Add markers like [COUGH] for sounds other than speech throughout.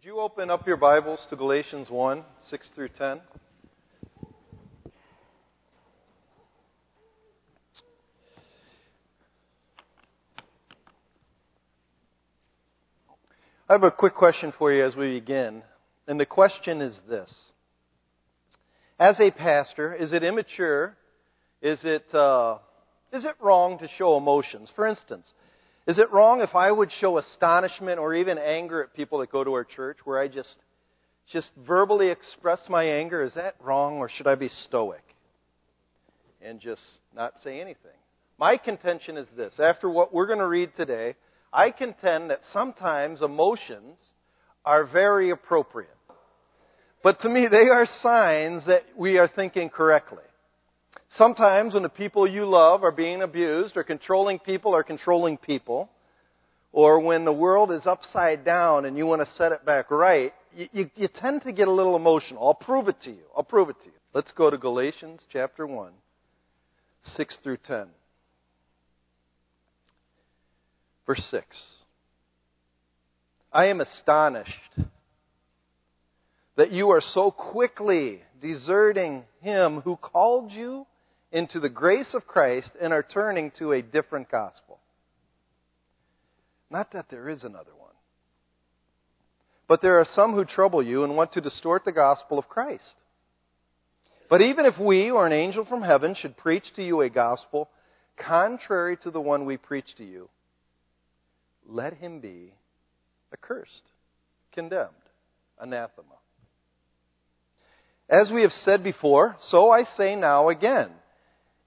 Could you open up your Bibles to Galatians 1 6 through 10? I have a quick question for you as we begin. And the question is this As a pastor, is it immature? Is it, uh, is it wrong to show emotions? For instance, is it wrong if I would show astonishment or even anger at people that go to our church where I just just verbally express my anger? Is that wrong or should I be stoic and just not say anything? My contention is this. After what we're going to read today, I contend that sometimes emotions are very appropriate. But to me, they are signs that we are thinking correctly. Sometimes when the people you love are being abused, or controlling people are controlling people, or when the world is upside down and you want to set it back right, you, you, you tend to get a little emotional. I'll prove it to you. I'll prove it to you. Let's go to Galatians chapter 1, 6 through 10. Verse 6. I am astonished that you are so quickly deserting him who called you into the grace of Christ and are turning to a different gospel. Not that there is another one. But there are some who trouble you and want to distort the gospel of Christ. But even if we or an angel from heaven should preach to you a gospel contrary to the one we preach to you, let him be accursed, condemned, anathema. As we have said before, so I say now again.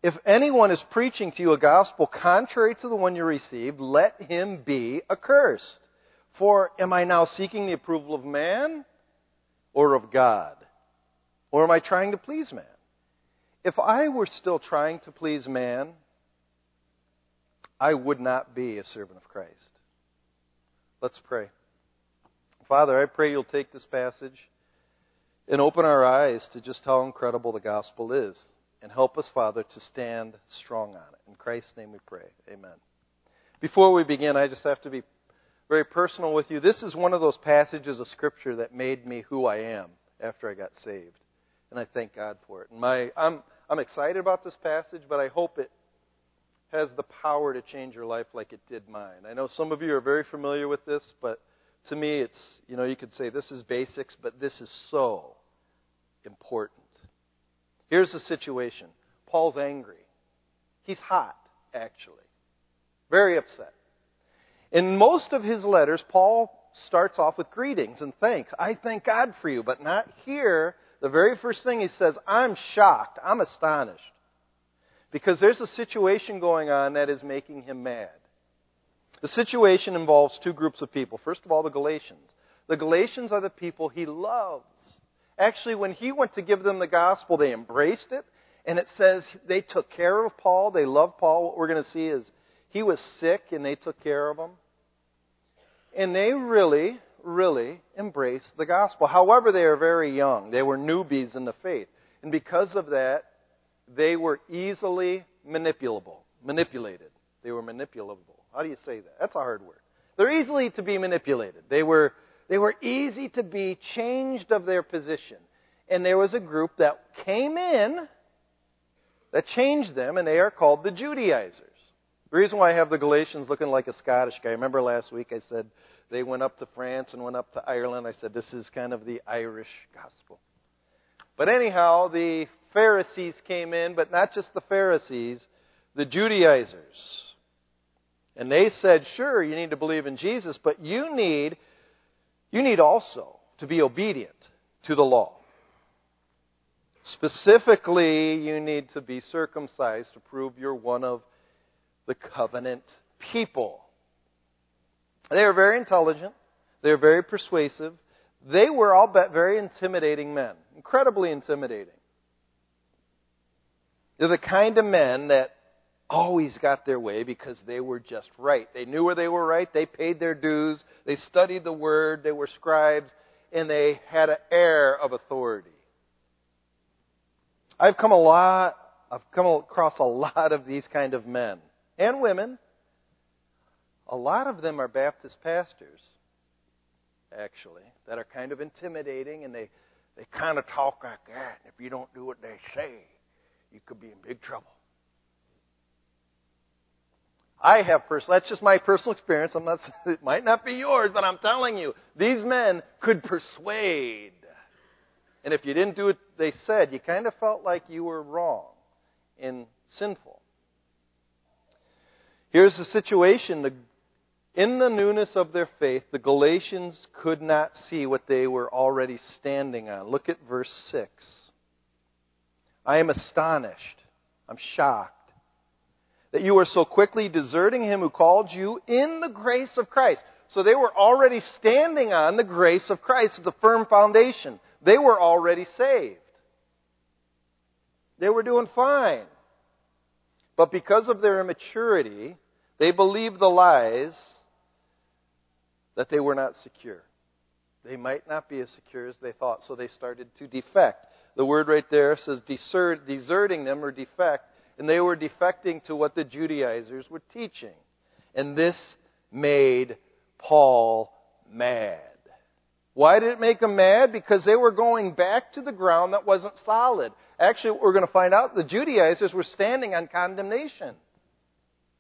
If anyone is preaching to you a gospel contrary to the one you received, let him be accursed. For am I now seeking the approval of man or of God? Or am I trying to please man? If I were still trying to please man, I would not be a servant of Christ. Let's pray. Father, I pray you'll take this passage and open our eyes to just how incredible the gospel is. And help us, Father, to stand strong on it. In Christ's name we pray. Amen. Before we begin, I just have to be very personal with you. This is one of those passages of Scripture that made me who I am after I got saved. And I thank God for it. And my, I'm, I'm excited about this passage, but I hope it has the power to change your life like it did mine. I know some of you are very familiar with this, but to me, it's, you know, you could say this is basics, but this is so important. Here's the situation Paul's angry. He's hot, actually. Very upset. In most of his letters, Paul starts off with greetings and thanks. I thank God for you, but not here. The very first thing he says, I'm shocked. I'm astonished. Because there's a situation going on that is making him mad. The situation involves two groups of people. First of all, the Galatians. The Galatians are the people he loves. Actually, when he went to give them the gospel, they embraced it. And it says they took care of Paul. They loved Paul. What we're going to see is he was sick and they took care of him. And they really, really embraced the gospel. However, they are very young. They were newbies in the faith. And because of that, they were easily manipulable, manipulated. They were manipulable. How do you say that? That's a hard word. They're easily to be manipulated. They were, they were easy to be changed of their position. And there was a group that came in that changed them, and they are called the Judaizers. The reason why I have the Galatians looking like a Scottish guy, remember last week I said they went up to France and went up to Ireland. I said this is kind of the Irish gospel. But anyhow, the Pharisees came in, but not just the Pharisees, the Judaizers. And they said, sure, you need to believe in Jesus, but you need, you need also to be obedient to the law. Specifically, you need to be circumcised to prove you're one of the covenant people. They are very intelligent. They're very persuasive. They were, all very intimidating men. Incredibly intimidating. They're the kind of men that always got their way because they were just right. They knew where they were right. They paid their dues. They studied the word. They were scribes. And they had an air of authority. I've come a lot, I've come across a lot of these kind of men and women. A lot of them are Baptist pastors. actually, that are kind of intimidating and they, they kind of talk like that. If you don't do what they say, you could be in big trouble. I have personal, that's just my personal experience. I'm not, [LAUGHS] it might not be yours, but I'm telling you, these men could persuade. And if you didn't do what they said, you kind of felt like you were wrong and sinful. Here's the situation. The, in the newness of their faith, the Galatians could not see what they were already standing on. Look at verse 6. I am astonished. I'm shocked that you are so quickly deserting him who called you in the grace of Christ. So they were already standing on the grace of Christ as a firm foundation. They were already saved. They were doing fine. But because of their immaturity, they believed the lies that they were not secure. They might not be as secure as they thought, so they started to defect. The word right there says desert, deserting them or defect and they were defecting to what the Judaizers were teaching. And this made Paul mad. Why did it make him mad? Because they were going back to the ground that wasn't solid. Actually, we're going to find out the Judaizers were standing on condemnation.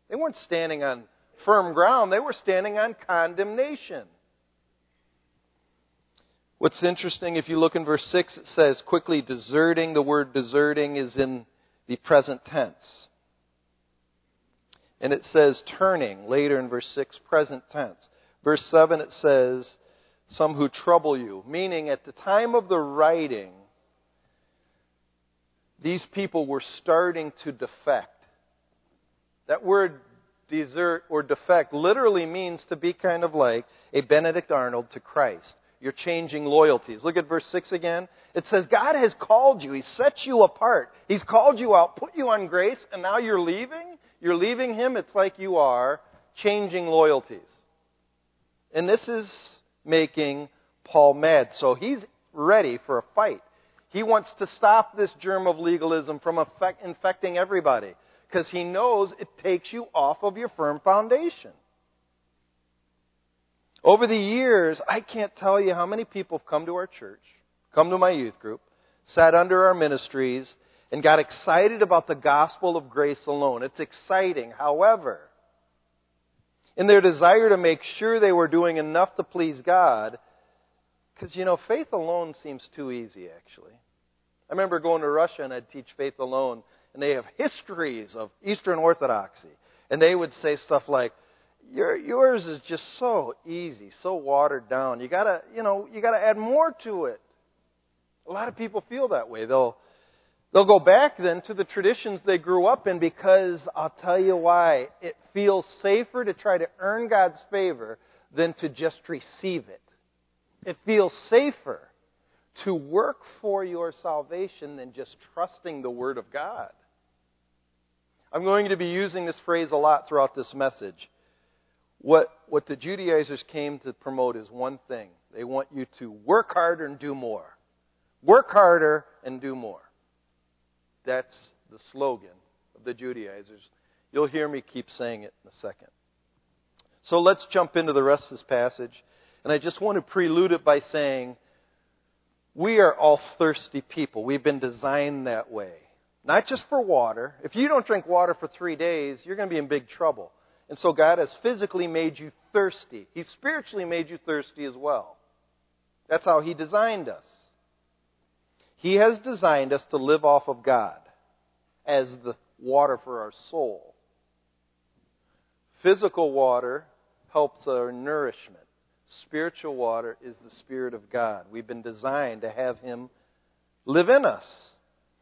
They weren't standing on firm ground, they were standing on condemnation. What's interesting, if you look in verse 6, it says, quickly deserting. The word deserting is in the present tense. And it says turning later in verse 6, present tense. Verse 7, it says, some who trouble you, meaning at the time of the writing, these people were starting to defect. That word desert or defect literally means to be kind of like a Benedict Arnold to Christ. You're changing loyalties. Look at verse 6 again. It says, God has called you. He set you apart. He's called you out, put you on grace, and now you're leaving? You're leaving Him? It's like you are changing loyalties. And this is making Paul mad. So he's ready for a fight. He wants to stop this germ of legalism from infecting everybody because he knows it takes you off of your firm foundation. Over the years, I can't tell you how many people have come to our church, come to my youth group, sat under our ministries, and got excited about the gospel of grace alone. It's exciting. However, in their desire to make sure they were doing enough to please God, because, you know, faith alone seems too easy, actually. I remember going to Russia and I'd teach faith alone, and they have [LAUGHS] histories of Eastern Orthodoxy. And they would say stuff like, your, yours is just so easy, so watered down. You gotta, you know, you gotta add more to it. A lot of people feel that way. They'll, they'll go back then to the traditions they grew up in because I'll tell you why. It feels safer to try to earn God's favor than to just receive it. It feels safer to work for your salvation than just trusting the Word of God. I'm going to be using this phrase a lot throughout this message. What, what the Judaizers came to promote is one thing. They want you to work harder and do more. Work harder and do more. That's the slogan of the Judaizers. You'll hear me keep saying it in a second. So let's jump into the rest of this passage. And I just want to prelude it by saying, we are all thirsty people. We've been designed that way. Not just for water. If you don't drink water for three days, you're going to be in big trouble. And so God has physically made you thirsty. He spiritually made you thirsty as well. That's how He designed us. He has designed us to live off of God as the water for our soul. Physical water helps our nourishment. Spiritual water is the Spirit of God. We've been designed to have Him live in us.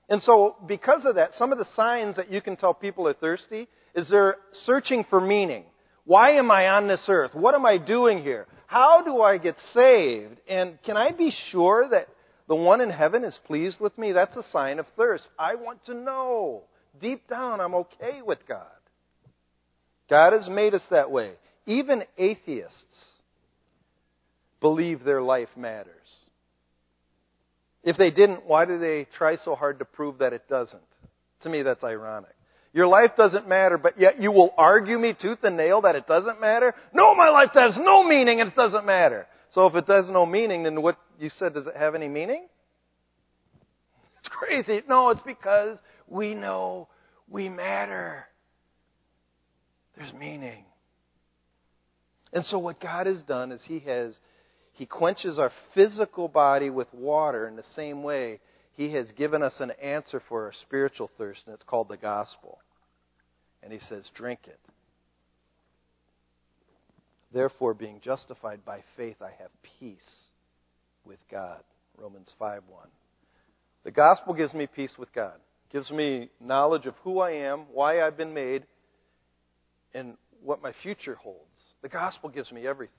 And so, because of that, some of the signs that you can tell people are thirsty is they're searching for meaning. Why am I on this earth? What am I doing here? How do I get saved? And can I be sure that the one in heaven is pleased with me? That's a sign of thirst. I want to know. Deep down, I'm okay with God. God has made us that way. Even atheists believe their life matters. If they didn't, why do they try so hard to prove that it doesn't? To me, that's ironic. Your life doesn't matter, but yet you will argue me tooth and nail that it doesn't matter? No, my life has no meaning and it doesn't matter. So if it has no meaning, then what you said, does it have any meaning? It's crazy. No, it's because we know we matter. There's meaning. And so what God has done is He has He quenches our physical body with water in the same way He has given us an answer for our spiritual thirst, and it's called the gospel. And He says, drink it. Therefore, being justified by faith, I have peace with God. Romans 5 1. The gospel gives me peace with God, gives me knowledge of who I am, why I've been made, and what my future holds. The gospel gives me everything.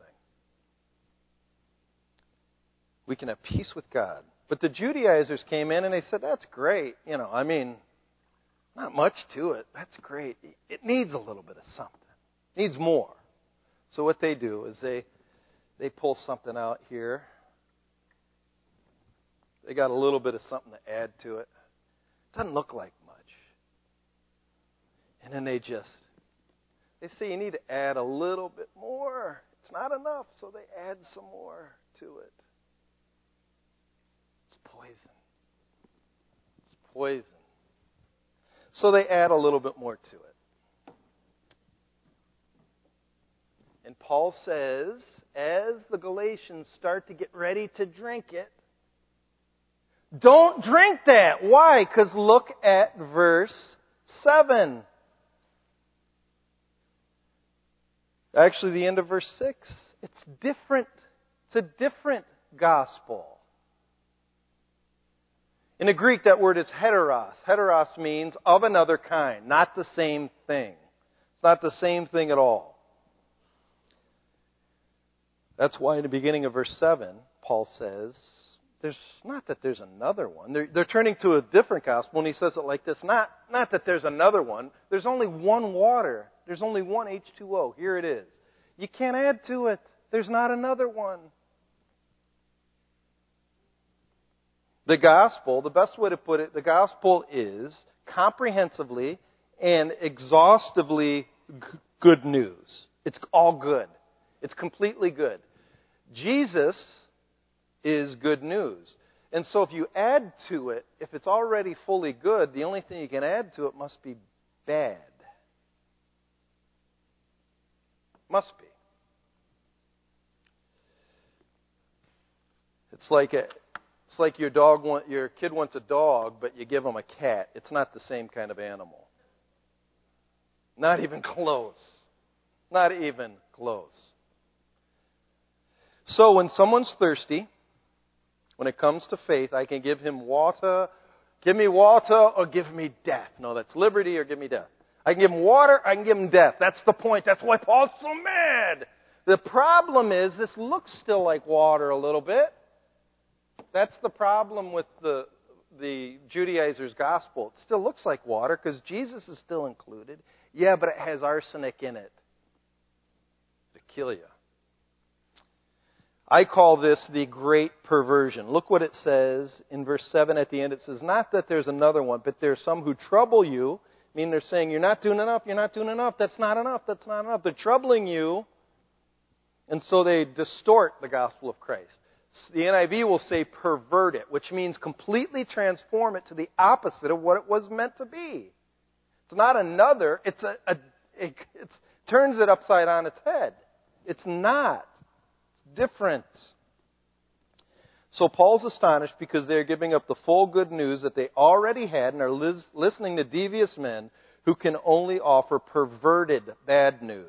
We can have peace with God. But the Judaizers came in and they said, That's great. You know, I mean, not much to it. That's great. It needs a little bit of something. It needs more. So what they do is they they pull something out here. They got a little bit of something to add to it. Doesn't look like much. And then they just they say you need to add a little bit more. It's not enough, so they add some more to it. Poison. It's poison. So they add a little bit more to it. And Paul says, as the Galatians start to get ready to drink it, don't drink that. Why? Because look at verse 7. Actually, the end of verse 6. It's different. It's a different gospel. In the Greek, that word is heteros. Heteros means of another kind, not the same thing. It's not the same thing at all. That's why in the beginning of verse 7, Paul says, there's not that there's another one. They're, they're turning to a different gospel, and he says it like this not, not that there's another one. There's only one water. There's only one H2O. Here it is. You can't add to it. There's not another one. The gospel, the best way to put it, the gospel is comprehensively and exhaustively good news. It's all good. It's completely good. Jesus is good news. And so if you add to it, if it's already fully good, the only thing you can add to it must be bad. Must be. It's like a, it's like your dog want, your kid wants a dog, but you give him a cat. It's not the same kind of animal. Not even [LAUGHS] close. Not even close. So when someone's thirsty, when it comes to faith, I can give him water, give me water or give me death. No, that's liberty or give me death. I can give him water, I can give him death. That's the point. That's why Paul's so mad. The problem is this looks still like water a little bit. That's the problem with the the Judaizer's gospel. It still looks like water because Jesus is still included. Yeah, but it has arsenic in it to kill you. I call this the great perversion. Look what it says in verse 7 at the end. It says, Not that there's another one, but there's some who trouble you. I mean, they're saying, You're not doing enough, you're not doing enough, that's not enough, that's not enough. They're troubling you. And so they distort the gospel of Christ. The NIV will say pervert it, which means completely transform it to the opposite of what it was meant to be. It's not another, it's a, a it turns it upside on its head. It's not different. So Paul's astonished because they're giving up the full good news that they already had and are lis- listening to devious men who can only offer perverted bad news.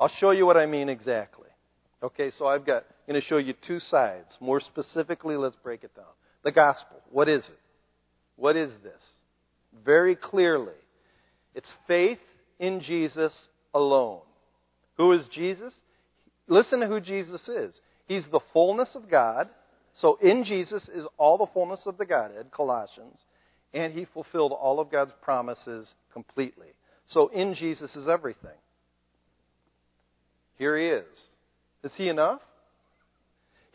I'll show you what I mean exactly. Okay, so I've got going to show you two sides. More specifically, let's break it down. The gospel. What is it? What is this? Very clearly, it's faith in Jesus alone. Who is Jesus? Listen to who Jesus is. He's the fullness of God. So in Jesus is all the fullness of the Godhead, Colossians, and he fulfilled all of God's promises completely. So in Jesus is everything. Here he is. Is he enough?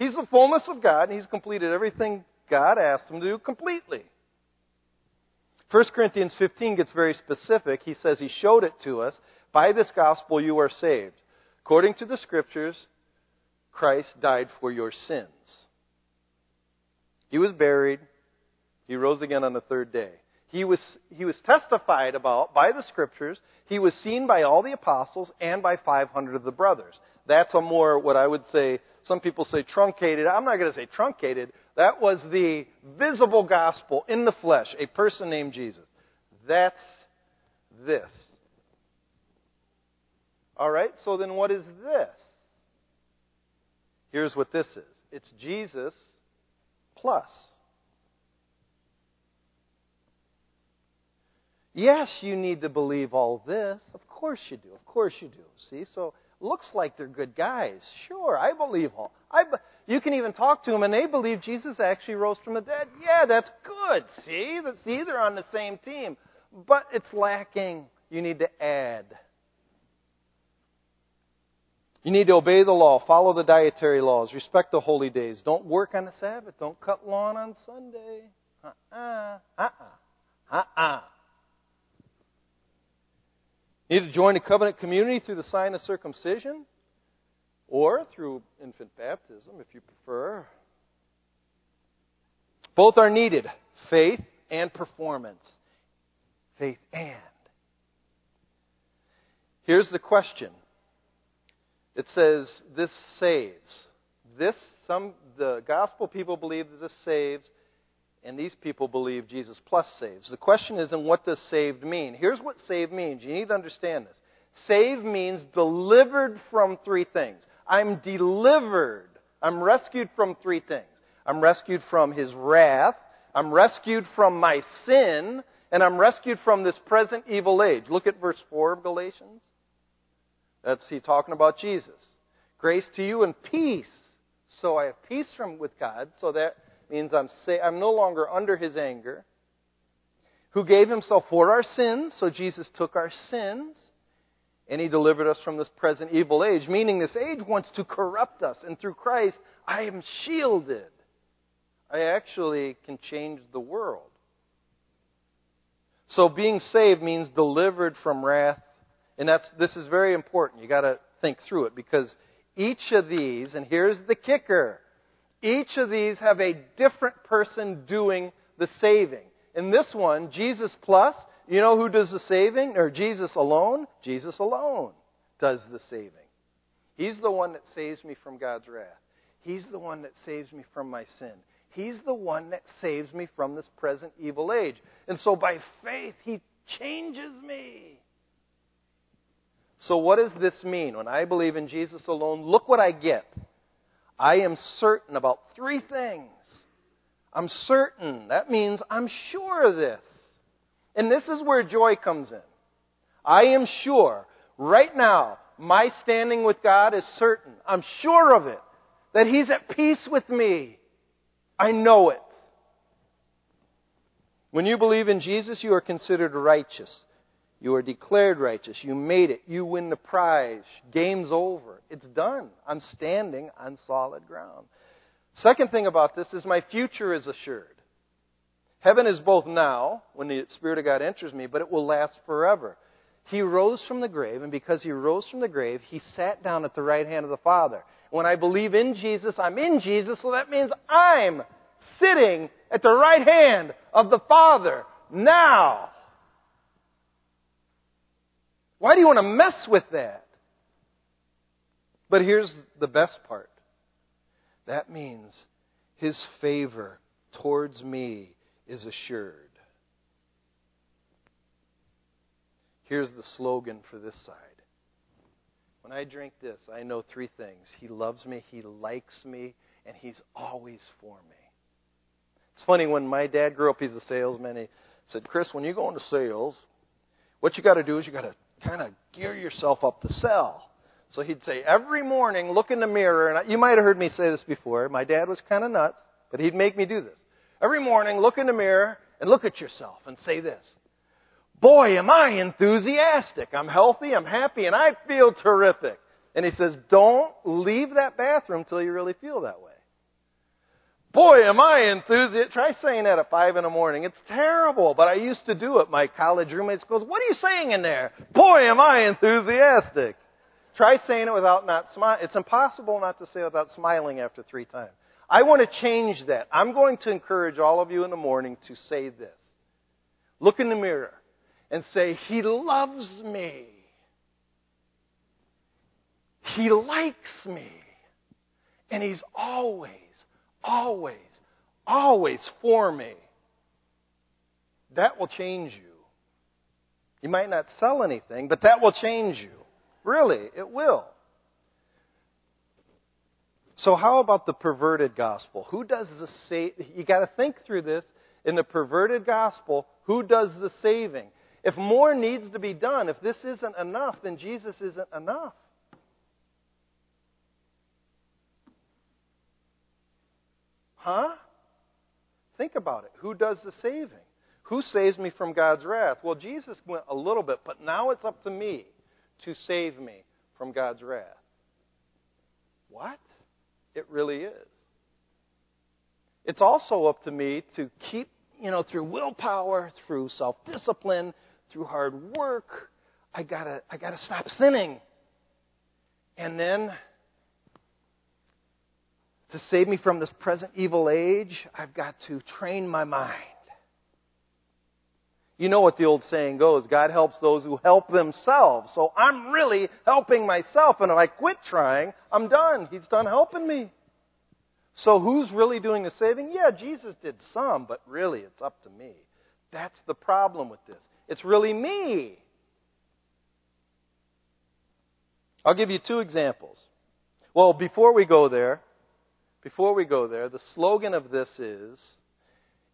He's the fullness of God, and he's completed everything God asked him to do completely. 1 Corinthians 15 gets very specific. He says he showed it to us. By this gospel you are saved according to the scriptures, Christ died for your sins. He was buried. He rose again on the third day. He was, he was testified about by the scriptures. He was seen by all the apostles and by 500 of the brothers. That's a more, what I would say, some people say truncated. I'm not going to say truncated. That was the visible gospel in the flesh, a person named Jesus. That's this. All right, so then what is this? Here's what this is it's Jesus plus. Yes, you need to believe all this. Of course you do. Of course you do. See, so looks like they're good guys. Sure, I believe all. I be, you can even talk to them and they believe Jesus actually rose from the dead. Yeah, that's good. See, see, they're on the same team, but it's lacking. You need to add. You need to obey the law, follow the dietary laws, respect the holy days. Don't work on the Sabbath. Don't cut lawn on Sunday. Uh-uh. Uh-uh. Uh-uh. You need to join a covenant community through the sign of circumcision or through infant baptism if you prefer. Both are needed faith and performance. Faith and. Here's the question it says this saves. This some the gospel people believe that this saves, and these people believe Jesus plus saves. The question is, and what does saved mean? Here's what saved means. You need to understand this. Save means delivered from three things. I'm delivered. I'm rescued from three things. I'm rescued from his wrath. I'm rescued from my sin. And I'm rescued from this present evil age. Look at verse 4 of Galatians. That's he talking about Jesus. Grace to you and peace. So I have peace from with God. So that means I'm sa- I'm no longer under His anger. Who gave Himself for our sins? So Jesus took our sins and He delivered us from this present evil age. Meaning this age wants to corrupt us, and through Christ I am shielded. I actually can change the world. So being saved means delivered from wrath and that's, this is very important. You got to think through it because each of these, and here's the kicker, each of these have a different person doing the saving. In this one, Jesus plus, you know who does the saving? Or Jesus alone? Jesus alone does the saving. He's the one that saves me from God's wrath. He's the one that saves me from my sin. He's the one that saves me from this present evil age. And so by faith, He changes me. So, what does this mean? When I believe in Jesus alone, look what I get. I am certain about three things. I'm certain. That means I'm sure of this. And this is where joy comes in. I am sure. Right now, my standing with God is certain. I'm sure of it. That He's at peace with me. I know it. When you believe in Jesus, you are considered righteous. You are declared righteous. You made it. You win the prize. Game's over. It's done. I'm standing on solid ground. Second thing about this is my future is assured. Heaven is both now, when the Spirit of God enters me, but it will last forever. He rose from the grave, and because he rose from the grave, he sat down at the right hand of the Father. When I believe in Jesus, I'm in Jesus, so that means I'm sitting at the right hand of the Father now. Why do you want to mess with that? But here's the best part that means his favor towards me is assured. Here's the slogan for this side. When I drink this, I know three things. He loves me, he likes me, and he's always for me. It's funny, when my dad grew up, he's a salesman. He said, Chris, when you go into sales, what you got to do is you got to kind of gear yourself up to sell. So he'd say, every morning, look in the mirror, and you might have heard me say this before. My dad was kind of nuts, but he'd make me do this. Every morning, look in the mirror and look at yourself and say this. Boy, am I enthusiastic. I'm healthy, I'm happy, and I feel terrific. And he says, don't leave that bathroom till you really feel that way. Boy, am I enthusiastic. Try saying that at 5 in the morning. It's terrible, but I used to do it. My college roommates goes, what are you saying in there? Boy, am I enthusiastic. Try saying it without not smiling. It's impossible not to say it without smiling after three times. I want to change that. I'm going to encourage all of you in the morning to say this. Look in the mirror and say, He loves me. He likes me. And He's always, always, always for me. That will change you. You might not sell anything, but that will change you. Really, it will. So how about the perverted gospel? Who does the save? You got to think through this. In the perverted gospel, who does the saving? If more needs to be done, if this isn't enough, then Jesus isn't enough. Huh? Think about it. Who does the saving? Who saves me from God's wrath? Well, Jesus went a little bit, but now it's up to me to save me from God's wrath. What? It really is. It's also up to me to keep, you know, through willpower, through self discipline, through hard work, I gotta, I gotta stop sinning. And then, to save me from this present evil age, I've got to train my mind. You know what the old saying goes God helps those who help themselves. So I'm really helping myself, and if I quit trying, I'm done. He's done helping me. So who's really doing the saving? Yeah, Jesus did some, but really it's up to me. That's the problem with this. It's really me. I'll give you two examples. Well, before we go there, before we go there, the slogan of this is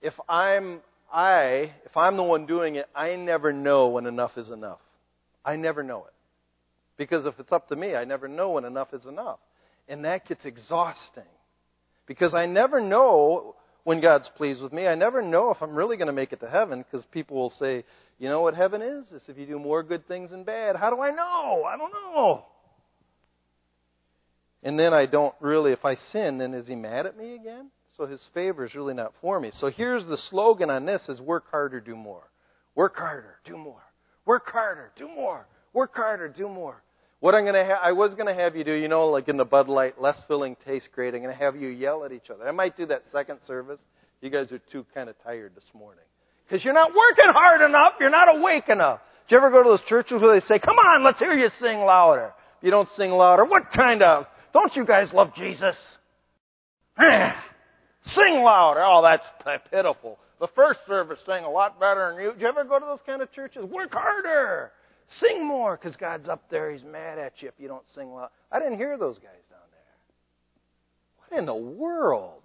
if I'm I, if I'm the one doing it, I never know when enough is enough. I never know it. Because if it's up to me, I never know when enough is enough. And that gets exhausting. Because I never know when God's pleased with me. I never know if I'm really going to make it to heaven because people will say, you know what heaven is? It's if you do more good things than bad. How do I know? I don't know. And then I don't really, if I sin, then is he mad at me again? So his favor is really not for me. So here's the slogan on this is work harder, do more. Work harder, do more. Work harder, do more. Work harder, do more. What I'm to ha- I was going to have you do, you know, like in the Bud Light, less filling tastes great. I'm to have you yell at each other. I might do that second service. You guys are too kind of tired this morning. Because you're not working hard enough. You're not awake enough. Do you ever go to those churches where they say, come on, let's hear you sing louder? If you don't sing louder, what kind of? Don't you guys love Jesus? Sing louder. Oh, that's [LAUGHS] pitiful. The first service sang a lot better than you. Do you ever go to those kind of churches? Work harder. Sing more because God's up there. He's mad at you if you don't sing loud. I didn't hear those guys down there. What in the world?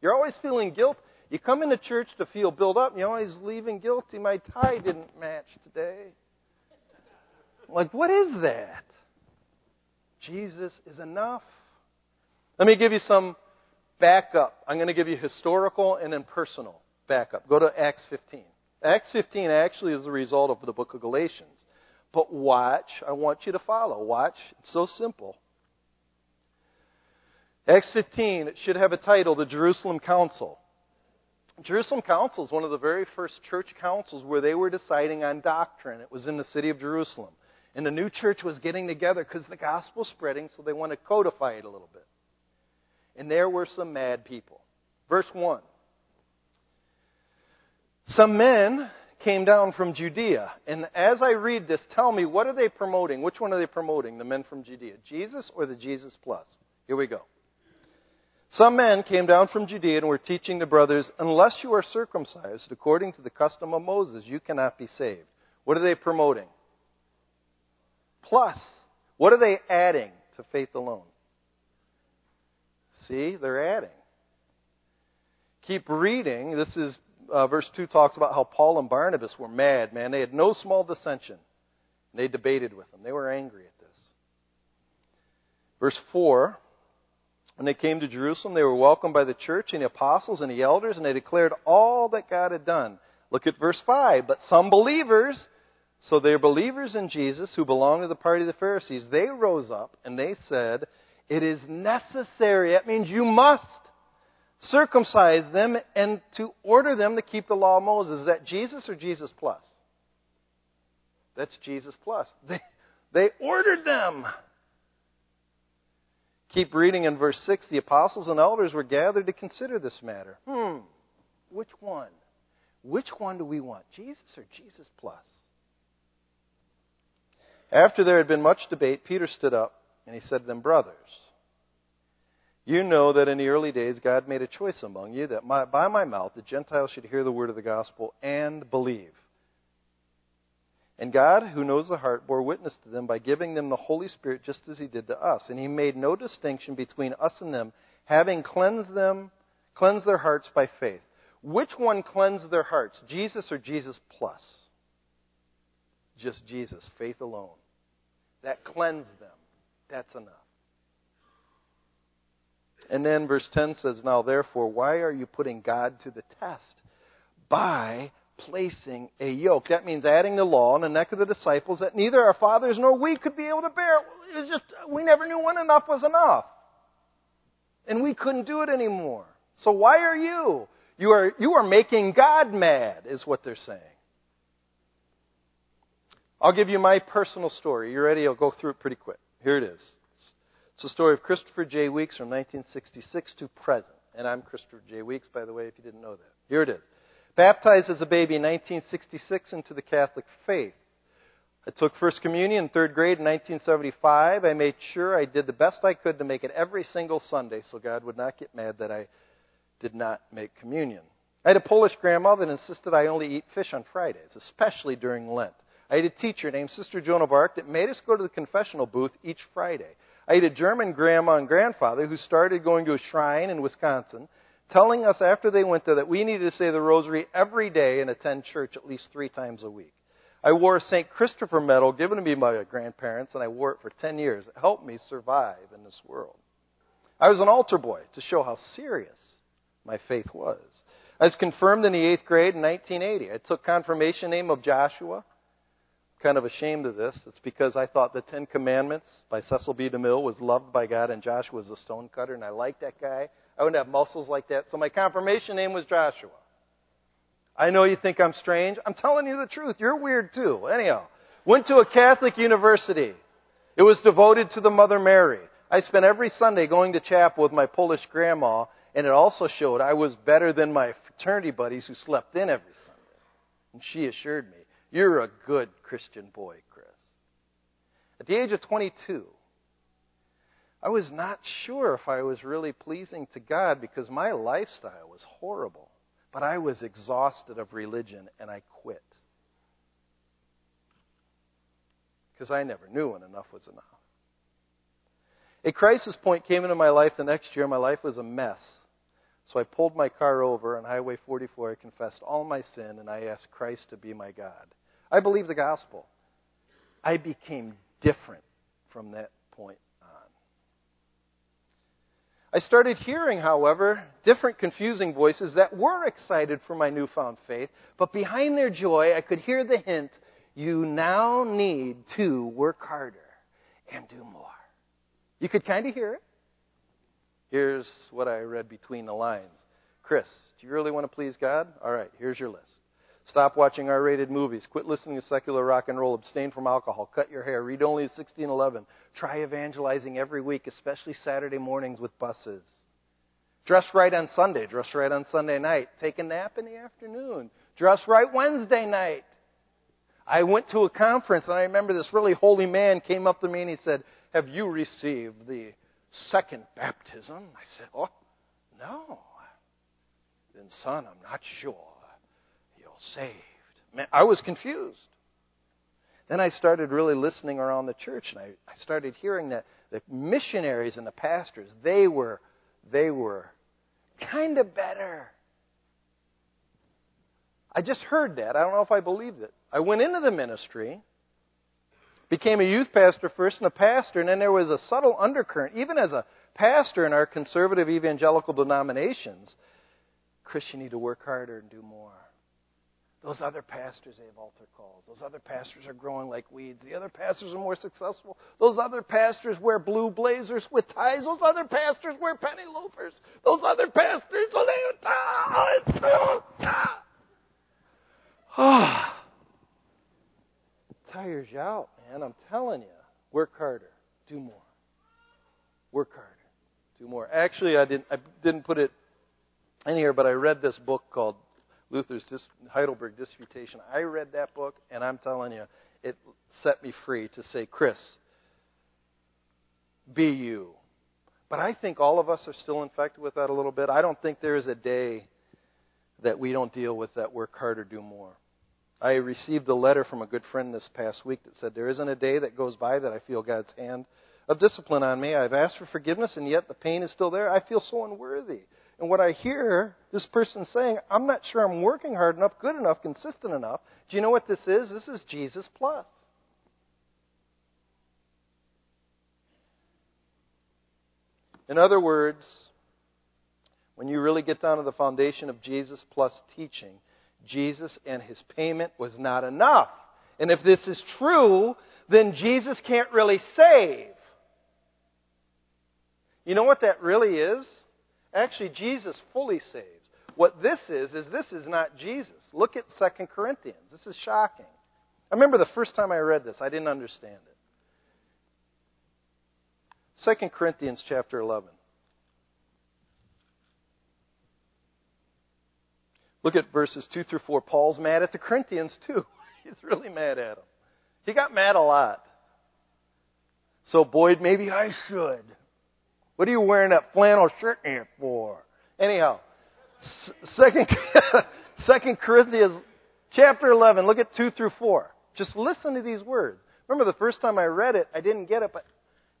You're always feeling guilt. You come into church to feel built up, and you're always leaving guilty. My tie didn't match today. Like, what is that? Jesus is enough. Let me give you some backup. I'm going to give you historical and then personal backup. Go to Acts 15. Acts 15 actually is the result of the book of Galatians. But watch, I want you to follow. Watch, it's so simple. Acts 15, it should have a title, the Jerusalem Council. Jerusalem Council is one of the very first church councils where they were deciding on doctrine. It was in the city of Jerusalem. And the new church was getting together because the gospel spreading, so they want to codify it a little bit and there were some mad people. Verse 1. Some men came down from Judea. And as I read this, tell me, what are they promoting? Which one are they promoting, the men from Judea? Jesus or the Jesus Plus? Here we go. Some men came down from Judea and were teaching the brothers, unless you are circumcised according to the custom of Moses, you cannot be saved. What are they promoting? Plus. What are they adding to faith alone? See, they're adding. Keep reading. This is uh, verse 2 talks about how Paul and Barnabas were mad, man. They had no small dissension. They debated with them. They were angry at this. Verse 4 When they came to Jerusalem, they were welcomed by the church and the apostles and the elders, and they declared all that God had done. Look at verse 5. But some believers, so they're believers in Jesus who belong to the party of the Pharisees, they rose up and they said, it is necessary. That means you must circumcise them and to order them to keep the law of Moses. Is that Jesus or Jesus plus? That's Jesus plus. [LAUGHS] They, they ordered them Keep reading in verse 6 the apostles and elders were gathered to consider this matter. Hmm, which one? Which one do we want, Jesus or Jesus plus? After there had been much debate, Peter stood up and he said to them, Brothers, you know that in the early days God made a choice among you that my, by my mouth the Gentiles should hear the word of the gospel and believe. And God, who knows the heart, bore witness to them by giving them the Holy Spirit just as he did to us. And he made no distinction between us and them, having cleansed them, cleansed their hearts by faith. Which one cleansed their hearts? Jesus or Jesus plus? Just Jesus, faith alone. That cleansed them. That's enough. And then verse 10 says, Now therefore, why are you putting God to the test? By placing a yoke. That means adding the law on the neck of the disciples that neither our fathers nor we could be able to bear. It was just, we never knew when enough was enough. And we couldn't do it anymore. So why are you? You are, you are making God mad, is what they're saying. I'll give you my personal story. You ready? I'll go through it pretty quick. Here it is. It's the story of Christopher J. Weeks from 1966 to present. And I'm Christopher J. Weeks, by the way, if you didn't know that. Here it is. Baptized as a baby in 1966 into the Catholic faith. I took First Communion in third grade in 1975. I made sure I did the best I could to make it every single Sunday so God would not get mad that I did not make communion. I had a Polish grandma that insisted I only eat fish on Fridays, especially during Lent. I had a teacher named Sister Joan of Arc that made us go to the confessional booth each Friday. I had a German grandma and grandfather who started going to a shrine in Wisconsin telling us after they went there that we needed to say the rosary every day and attend church at least three times a week. I wore a St. Christopher medal given to me by my grandparents, and I wore it for 10 years. It helped me survive in this world. I was an altar boy to show how serious my faith was. I was confirmed in the eighth grade in 1980. I took confirmation name of Joshua. Kind of ashamed of this. It's because I thought the Ten Commandments by Cecil B. DeMille was loved by God, and Joshua was a stonecutter, and I liked that guy. I wouldn't have muscles like that. So my confirmation name was Joshua. I know you think I'm strange. I'm telling you the truth. You're weird too. Anyhow, went to a Catholic university. It was devoted to the Mother Mary. I spent every Sunday going to chapel with my Polish grandma, and it also showed I was better than my fraternity buddies who slept in every Sunday. And she assured me, You're a good Christian boy, Chris. At the age of 22, I was not sure if I was really pleasing to God because my lifestyle was horrible. But I was exhausted of religion and I quit. Because I never knew when enough was enough. A crisis point came into my life the next year. My life was a mess. So I pulled my car over on Highway 44. I confessed all my sin and I asked Christ to be my God. I believed the gospel. I became different from that point on. I started hearing, however, different confusing voices that were excited for my newfound faith, but behind their joy, I could hear the hint you now need to work harder and do more. You could kind of hear it. Here's what I read between the lines Chris, do you really want to please God? All right, here's your list. Stop watching R rated movies. Quit listening to secular rock and roll. Abstain from alcohol. Cut your hair. Read only 1611. Try evangelizing every week, especially Saturday mornings with buses. Dress right on Sunday. Dress right on Sunday night. Take a nap in the afternoon. Dress right Wednesday night. I went to a conference and I remember this really holy man came up to me and he said, Have you received the second baptism? I said, Oh, no. Then, son, I'm not sure you're saved. Man, I was confused. Then I started really listening around the church, and I, I started hearing that the missionaries and the pastors, they were, they were kind of better. I just heard that. I don't know if I believed it. I went into the ministry, became a youth pastor first and a pastor, and then there was a subtle undercurrent, even as a pastor in our conservative evangelical denominations. Christian, need to work harder and do more. Those other pastors, they have altar calls. Those other pastors are growing like weeds. The other pastors are more successful. Those other pastors wear blue blazers with ties. Those other pastors wear penny loafers. Those other pastors, oh, [SIGHS] tires you out, man. I'm telling you. Work harder. Do more. Work harder. do more. Actually, I didn't. I didn't put it in here, but I read this book called Luther's Dis- Heidelberg Disputation. I read that book, and I'm telling you, it set me free to say, Chris, be you. But I think all of us are still infected with that a little bit. I don't think there is a day that we don't deal with that work harder, do more. I received a letter from a good friend this past week that said, There isn't a day that goes by that I feel God's hand of discipline on me. I've asked for forgiveness, and yet the pain is still there. I feel so unworthy. And what I hear this person saying, I'm not sure I'm working hard enough, good enough, consistent enough. Do you know what this is? This is Jesus plus. In other words, when you really get down to the foundation of Jesus plus teaching, Jesus and his payment was not enough. And if this is true, then Jesus can't really save. You know what that really is? Actually, Jesus fully saves. What this is, is this is not Jesus. Look at 2 Corinthians. This is shocking. I remember the first time I read this, I didn't understand it. 2 Corinthians chapter 11. Look at verses 2 through 4. Paul's mad at the Corinthians, too. [LAUGHS] He's really mad at them. He got mad a lot. So, Boyd, maybe I should. What are you wearing that flannel shirt here for? Anyhow, second, [LAUGHS] second Corinthians chapter 11, look at 2 through 4. Just listen to these words. Remember the first time I read it, I didn't get it, but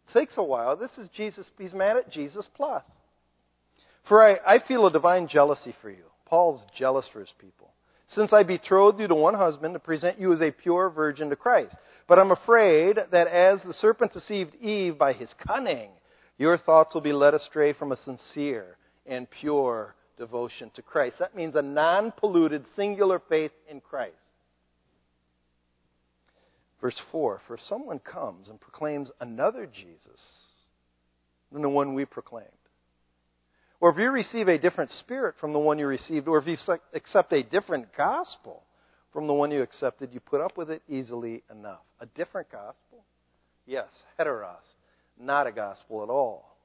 it takes a while. This is Jesus, he's mad at Jesus plus. For I, I feel a divine jealousy for you. Paul's jealous for his people. Since I betrothed you to one husband to present you as a pure virgin to Christ. But I'm afraid that as the serpent deceived Eve by his cunning, your thoughts will be led astray from a sincere and pure devotion to Christ. That means a non polluted, singular faith in Christ. Verse 4 For someone comes and proclaims another Jesus than the one we proclaimed, or if you receive a different spirit from the one you received, or if you accept a different gospel from the one you accepted, you put up with it easily enough. A different gospel? Yes, heteros not a gospel at all.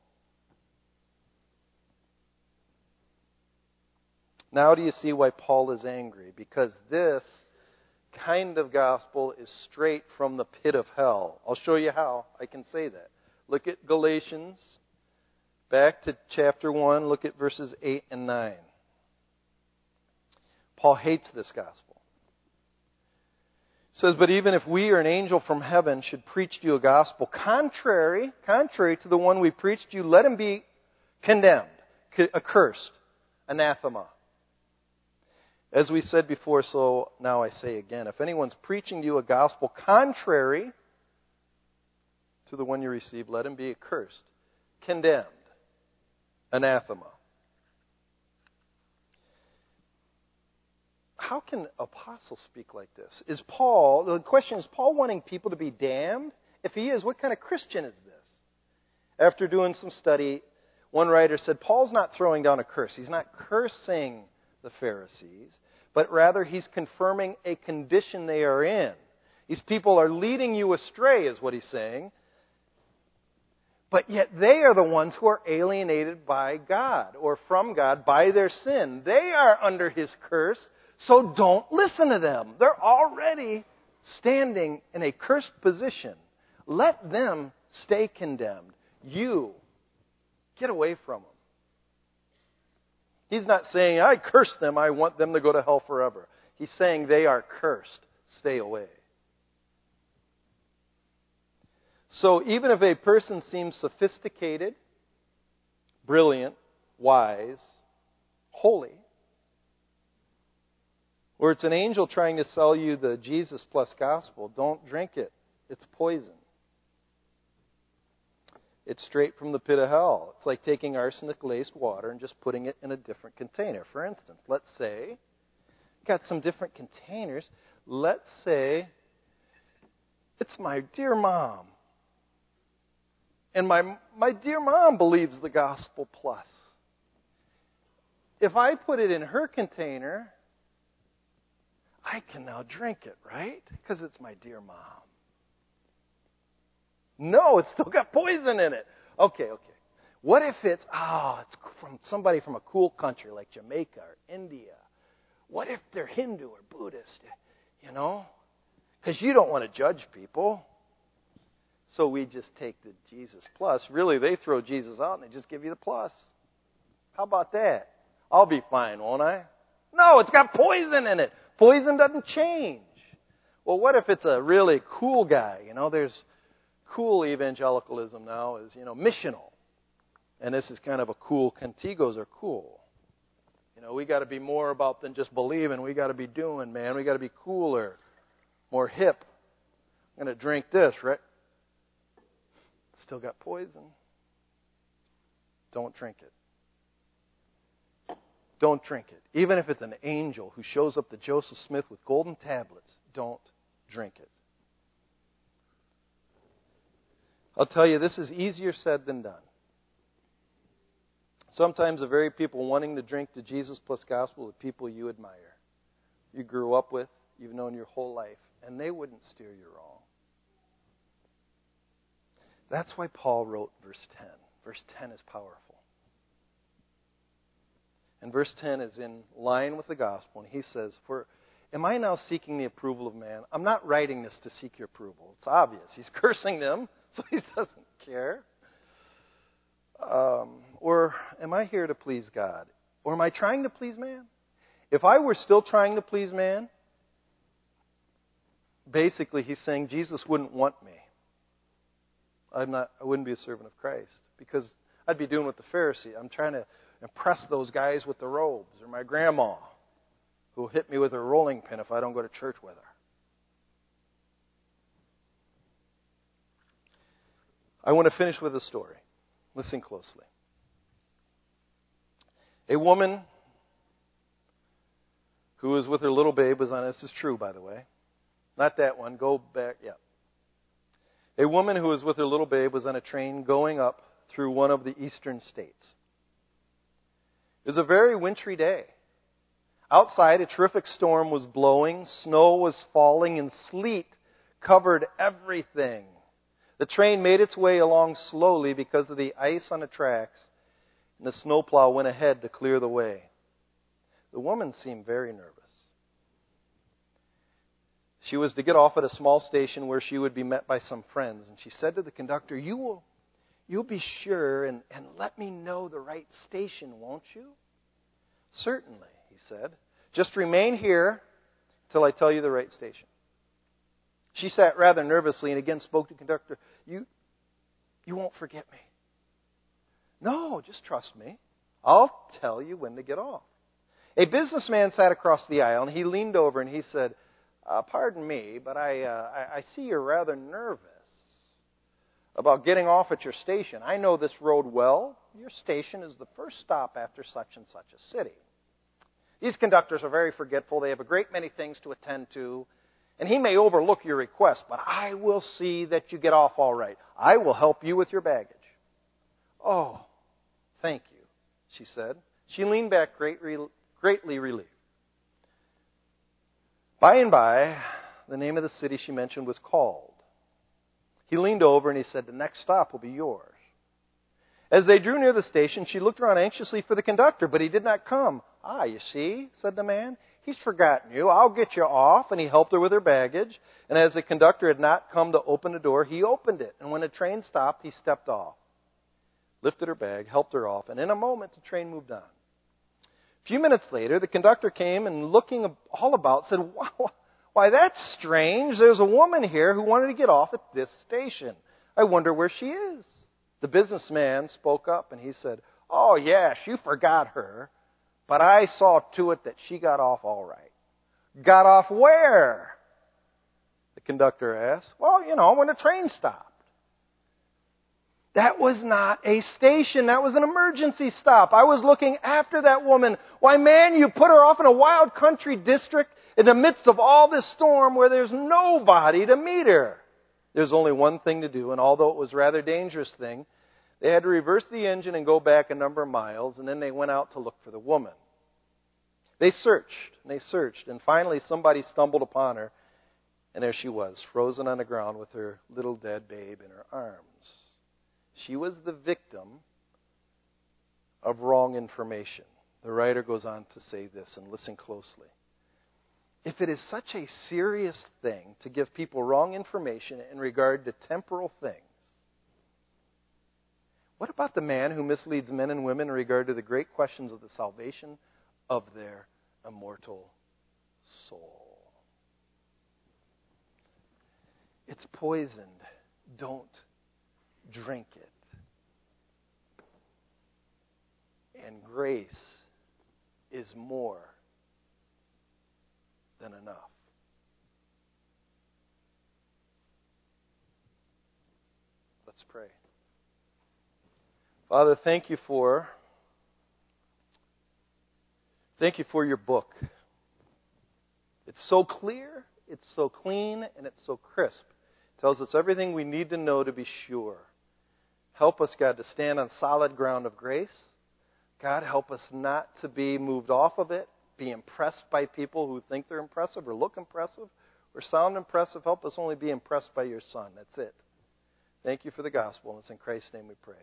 Now, do you see why Paul is angry? Because this kind of gospel is straight from the pit of hell. I'll show you how I can say that. Look at Galatians, back to chapter 1, look at verses 8 and 9. Paul hates this gospel He says, But even if we or an angel from heaven should preach to you a gospel contrary, contrary to the one we preached you, let him be condemned, accursed, anathema. As we said before, so now I say again. If anyone's preaching to you a gospel contrary to the one you received, let him be accursed, condemned, anathema. how can apostles speak like this? Is Paul, the question is, Paul wanting people to be damned? If he is, what kind of Christian is this? After doing some study, one writer said, Paul's not throwing down a curse. He's not cursing the Pharisees, but rather he's confirming a condition they are in. These people are leading you astray, is what he's saying. But yet they are the ones who are alienated by God or from God by their sin. They are under his curse so don't listen to them. They're already standing in a cursed position. Let them stay condemned. You get away from them. He's not saying, I curse them, I want them to go to hell forever. He's saying they are cursed. Stay away. So even if a person seems sophisticated, brilliant, wise, holy, or it's an angel trying to sell you the Jesus plus gospel. Don't drink it. It's poison. It's straight from the pit of hell. It's like taking arsenic laced water and just putting it in a different container. For instance, let's say, got some different containers. Let's say it's my dear mom. And my, my dear mom believes the gospel plus. If I put it in her container, I can now drink it, right? Because it's my dear mom. No, it's still got poison in it. Okay, okay. What if it's, oh, it's from somebody from a cool country like Jamaica or India? What if they're Hindu or Buddhist? You know? Because you don't want to judge people. So we just take the Jesus plus. Really, they throw Jesus out and they just give you the plus. How about that? I'll be fine, won't I? No, it's got poison in it. Poison doesn't change. Well, what if it's a really cool guy? You know, there's cool evangelicalism now is, you know, missional. And this is kind of a cool, contigos are cool. You know, we got to be more about than just believing. We got to be doing, man. We got to be cooler, more hip. I'm going to drink this, right? Still got poison. Don't drink it. Don't drink it. Even if it's an angel who shows up to Joseph Smith with golden tablets, don't drink it. I'll tell you, this is easier said than done. Sometimes the very people wanting to drink the Jesus plus gospel are people you admire, you grew up with, you've known your whole life, and they wouldn't steer you wrong. That's why Paul wrote verse 10. Verse 10 is powerful. And verse 10 is in line with the gospel, and he says, For am I now seeking the approval of man? I'm not writing this to seek your approval. It's obvious. He's [LAUGHS] cursing them, so he doesn't care. Um, or am I here to please God? Or am I trying to please man? If I were still trying to please man, basically he's saying Jesus wouldn't want me. I'm not, I wouldn't be a servant of Christ because I'd be doing what the Pharisee. I'm trying to impress those guys with the robes or my grandma who will hit me with a rolling pin if I don't go to church with her. I want to finish with a story. Listen closely. A woman who was with her little babe was on, this is true, by the way. Not that one. Go back. Yeah. A woman who was with her little babe was on a train going up through one of the eastern states. It was a very wintry day. Outside, a terrific storm was blowing, snow was falling, and sleet covered everything. The train made its way along slowly because of the ice on the tracks, and the snowplow went ahead to clear the way. The woman seemed very nervous. She was to get off at a small station where she would be met by some friends, and she said to the conductor, You will you'll be sure and, and let me know the right station, won't you? Certainly, he said. Just remain here till I tell you the right station. She sat rather nervously and again spoke to the conductor. You, you won't forget me. No, just trust me. I'll tell you when to get off. A businessman sat across the aisle and he leaned over and he said, uh, Pardon me, but I, uh, I, I see you're rather nervous about getting off at your station. I know this road well. Your station is the first stop after such and such a city. These conductors are very forgetful. They have a great many things to attend to. And he may overlook your request, but I will see that you get off all right. I will help you with your baggage. Oh, thank you, she said. She leaned back greatly relieved. By and by, the name of the city she mentioned was called. He leaned over and he said, The next stop will be yours. As they drew near the station, she looked around anxiously for the conductor, but he did not come. Ah, you see, said the man. He's forgotten you. I'll get you off. And he helped her with her baggage. And as the conductor had not come to open the door, he opened it. And when the train stopped, he stepped off, lifted her bag, helped her off, and in a moment the train moved on. A few minutes later, the conductor came and looking all about said, Wow, why that's strange. There's a woman here who wanted to get off at this station. I wonder where she is. The businessman spoke up and he said, Oh, yes, you forgot her. But I saw to it that she got off all right. Got off where? The conductor asked. Well, you know, when the train stopped. That was not a station. That was an emergency stop. I was looking after that woman. Why, man, you put her off in a wild country district in the midst of all this storm where there's nobody to meet her. There's only one thing to do, and although it was a rather dangerous thing, they had to reverse the engine and go back a number of miles, and then they went out to look for the woman. They searched, and they searched, and finally somebody stumbled upon her, and there she was, frozen on the ground with her little dead babe in her arms. She was the victim of wrong information. The writer goes on to say this, and listen closely. If it is such a serious thing to give people wrong information in regard to temporal things, what about the man who misleads men and women in regard to the great questions of the salvation of their immortal soul? It's poisoned. Don't drink it. And grace is more than enough. Let's pray. Father, thank you for thank you for your book. It's so clear, it's so clean, and it's so crisp. It tells us everything we need to know to be sure. Help us, God, to stand on solid ground of grace. God, help us not to be moved off of it, be impressed by people who think they're impressive or look impressive or sound impressive. Help us only be impressed by your Son. That's it. Thank you for the gospel, and it's in Christ's name we pray.